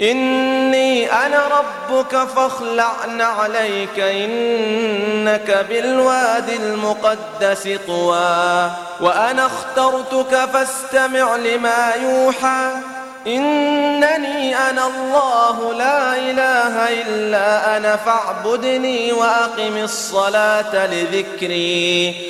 إني أنا ربك فاخلع عليك إنك بالوادي المقدس طوى. وأنا اخترتك فاستمع لما يوحى. إنني أنا الله لا إله إلا أنا فاعبدني وأقم الصلاة لذكري.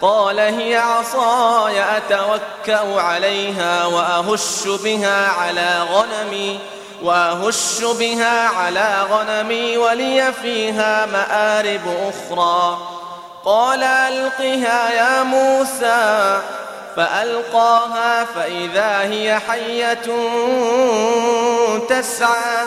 قال هي عصاي أتوكأ عليها وأهش بها على غنمي وأهش بها على غنمي ولي فيها مآرب أخرى. قال ألقها يا موسى فألقاها فإذا هي حية تسعى.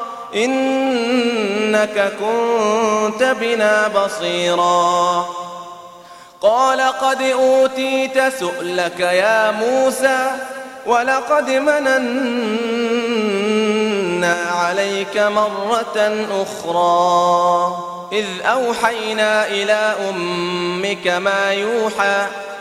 إنك كنت بنا بصيرا. قال قد أوتيت سؤلك يا موسى ولقد مننا عليك مرة أخرى. إذ أوحينا إلى أمك ما يوحى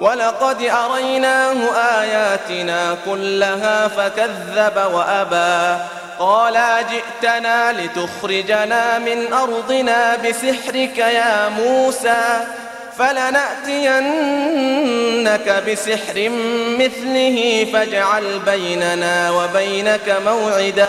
ولقد أريناه آياتنا كلها فكذب وأبى. قال جئتنا لتخرجنا من أرضنا بسحرك يا موسى فلنأتينك بسحر مثله فاجعل بيننا وبينك موعدا.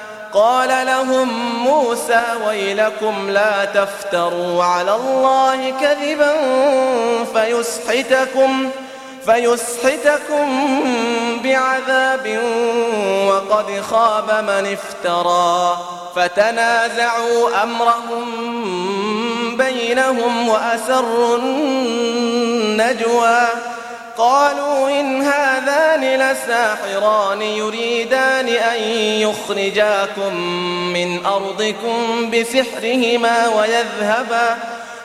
قال لهم موسى ويلكم لا تفتروا على الله كذبا فيسحتكم فيسحتكم بعذاب وقد خاب من افترى فتنازعوا أمرهم بينهم وأسروا النجوى قالوا إن هذان لساحران يريدان أن يخرجاكم من أرضكم بسحرهما ويذهبا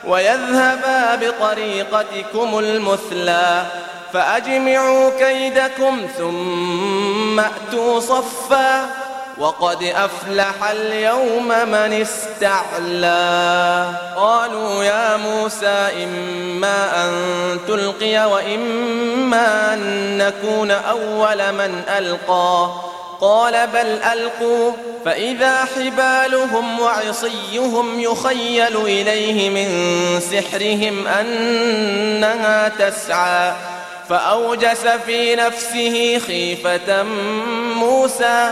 ويذهبا بطريقتكم المثلى فأجمعوا كيدكم ثم أتوا صفا وقد أفلح اليوم من استعلى. قالوا يا موسى إما أن تلقي وإما أن نكون أول من ألقى. قال بل ألقوا فإذا حبالهم وعصيهم يخيل إليه من سحرهم أنها تسعى. فأوجس في نفسه خيفة موسى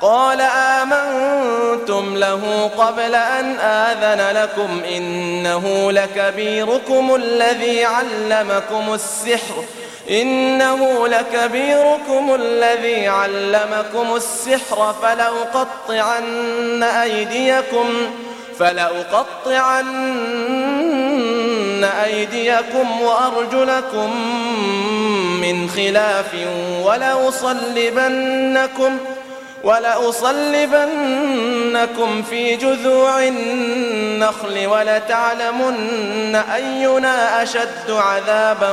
قال آمنتم له قبل أن آذن لكم إنه لكبيركم الذي علمكم السحر. إنه لكبيركم الذي علمكم السحر. فلأقطعن أيديكم فلأقطعن أيديكم وأرجلكم من خلاف ولأصلبنكم ولأصلبنكم في جذوع النخل ولتعلمن أينا أشد عذابا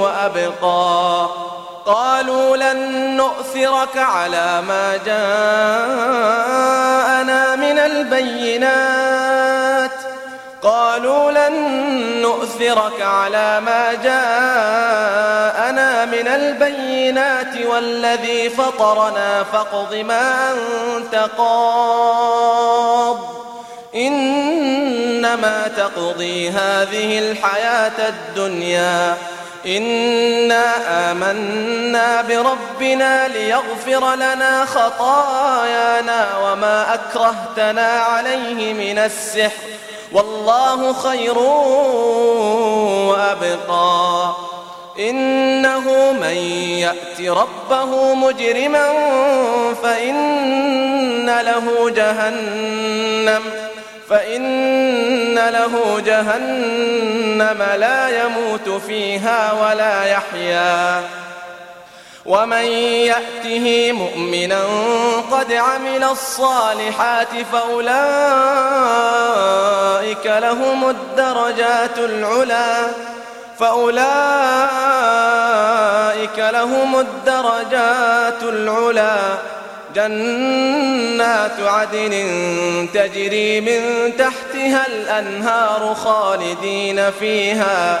وأبقى. قالوا لن نؤثرك على ما جاءنا من البينات. قالوا لن نؤثرك على ما جاءنا من البينات والذي فطرنا فاقض ما أنت قاض. إنما تقضي هذه الحياة الدنيا. إنا آمنا بربنا ليغفر لنا خطايانا وما أكرهتنا عليه من السحر. والله خير وأبقى. إنه من يأت ربه مجرما فإن له جهنم فإن له جهنم لا يموت فيها ولا يحيا. ومن يأته مؤمنا قد عمل الصالحات فأولئك لهم الدرجات العلا فأولئك لهم الدرجات العلا. جنات عدن تجري من تحتها الأنهار خالدين فيها.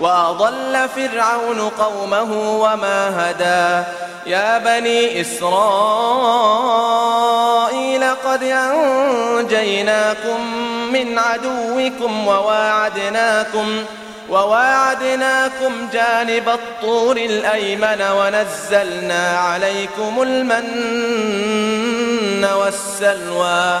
وأضل فرعون قومه وما هدى يا بني إسرائيل قد أنجيناكم من عدوكم وواعدناكم وواعدناكم جانب الطور الأيمن ونزلنا عليكم المن والسلوى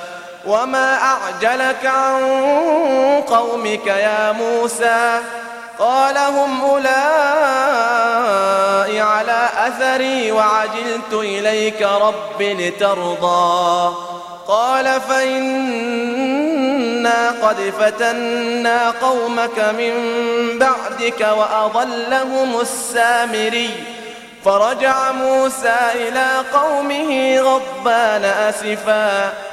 وما أعجلك عن قومك يا موسى؟ قال هم أولئك على أثري وعجلت إليك رب لترضى. قال فإنا قد فتنا قومك من بعدك وأضلهم السامري. فرجع موسى إلى قومه غضبان أسفا.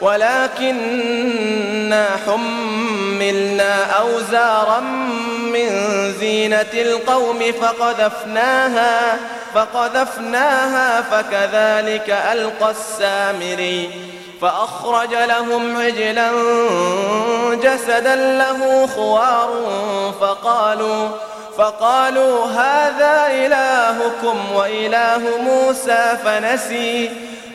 ولكننا حملنا أوزارا من زينة القوم فقذفناها فقذفناها فكذلك ألقى السامري فأخرج لهم عجلا جسدا له خوار فقالوا فقالوا هذا إلهكم وإله موسى فنسي.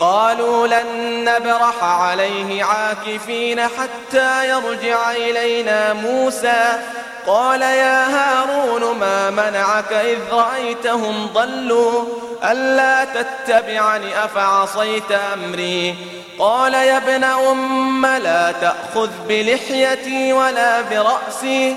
قالوا لن نبرح عليه عاكفين حتى يرجع إلينا موسى. قال يا هارون ما منعك إذ رأيتهم ضلوا؟ ألا تتبعني أفعصيت أمري؟ قال يا ابن أم لا تأخذ بلحيتي ولا برأسي.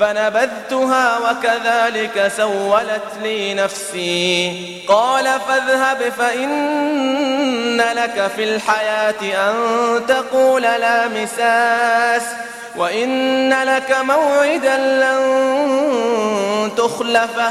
فنبذتها وكذلك سولت لي نفسي. قال فاذهب فإن لك في الحياة أن تقول لا مساس وإن لك موعدا لن تخلفه.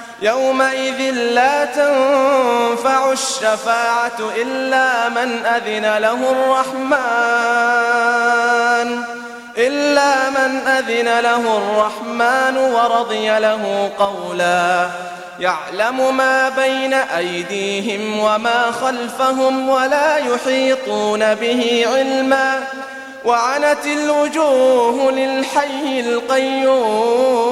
يومئذ لا تنفع الشفاعة إلا من أذن له الرحمن إلا من أذن له الرحمن ورضي له قولا. يعلم ما بين أيديهم وما خلفهم ولا يحيطون به علما. وعنت الوجوه للحي القيوم.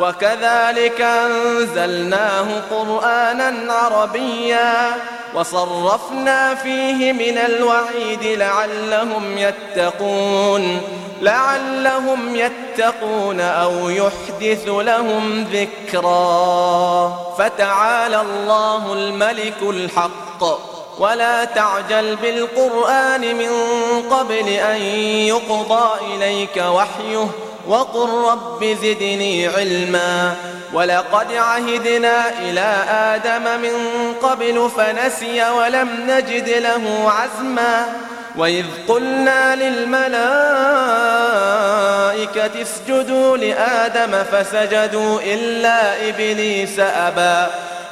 وكذلك أنزلناه قرآنا عربيا وصرفنا فيه من الوعيد لعلهم يتقون لعلهم يتقون أو يحدث لهم ذكرا. فتعالى الله الملك الحق. ولا تعجل بالقرآن من قبل أن يقضى إليك وحيه. وقل رب زدني علما. ولقد عهدنا إلى آدم من قبل فنسي ولم نجد له عزما. وإذ قلنا للملائكة اسجدوا لآدم فسجدوا إلا إبليس أبى.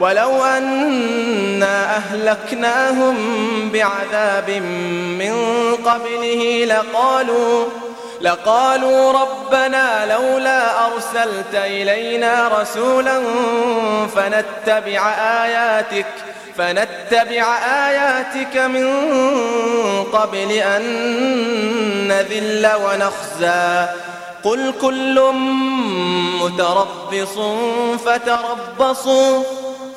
ولو أنا أهلكناهم بعذاب من قبله لقالوا لقالوا ربنا لولا أرسلت إلينا رسولا فنتبع آياتك فنتبع آياتك من قبل أن نذل ونخزى. قل كل متربص فتربصوا.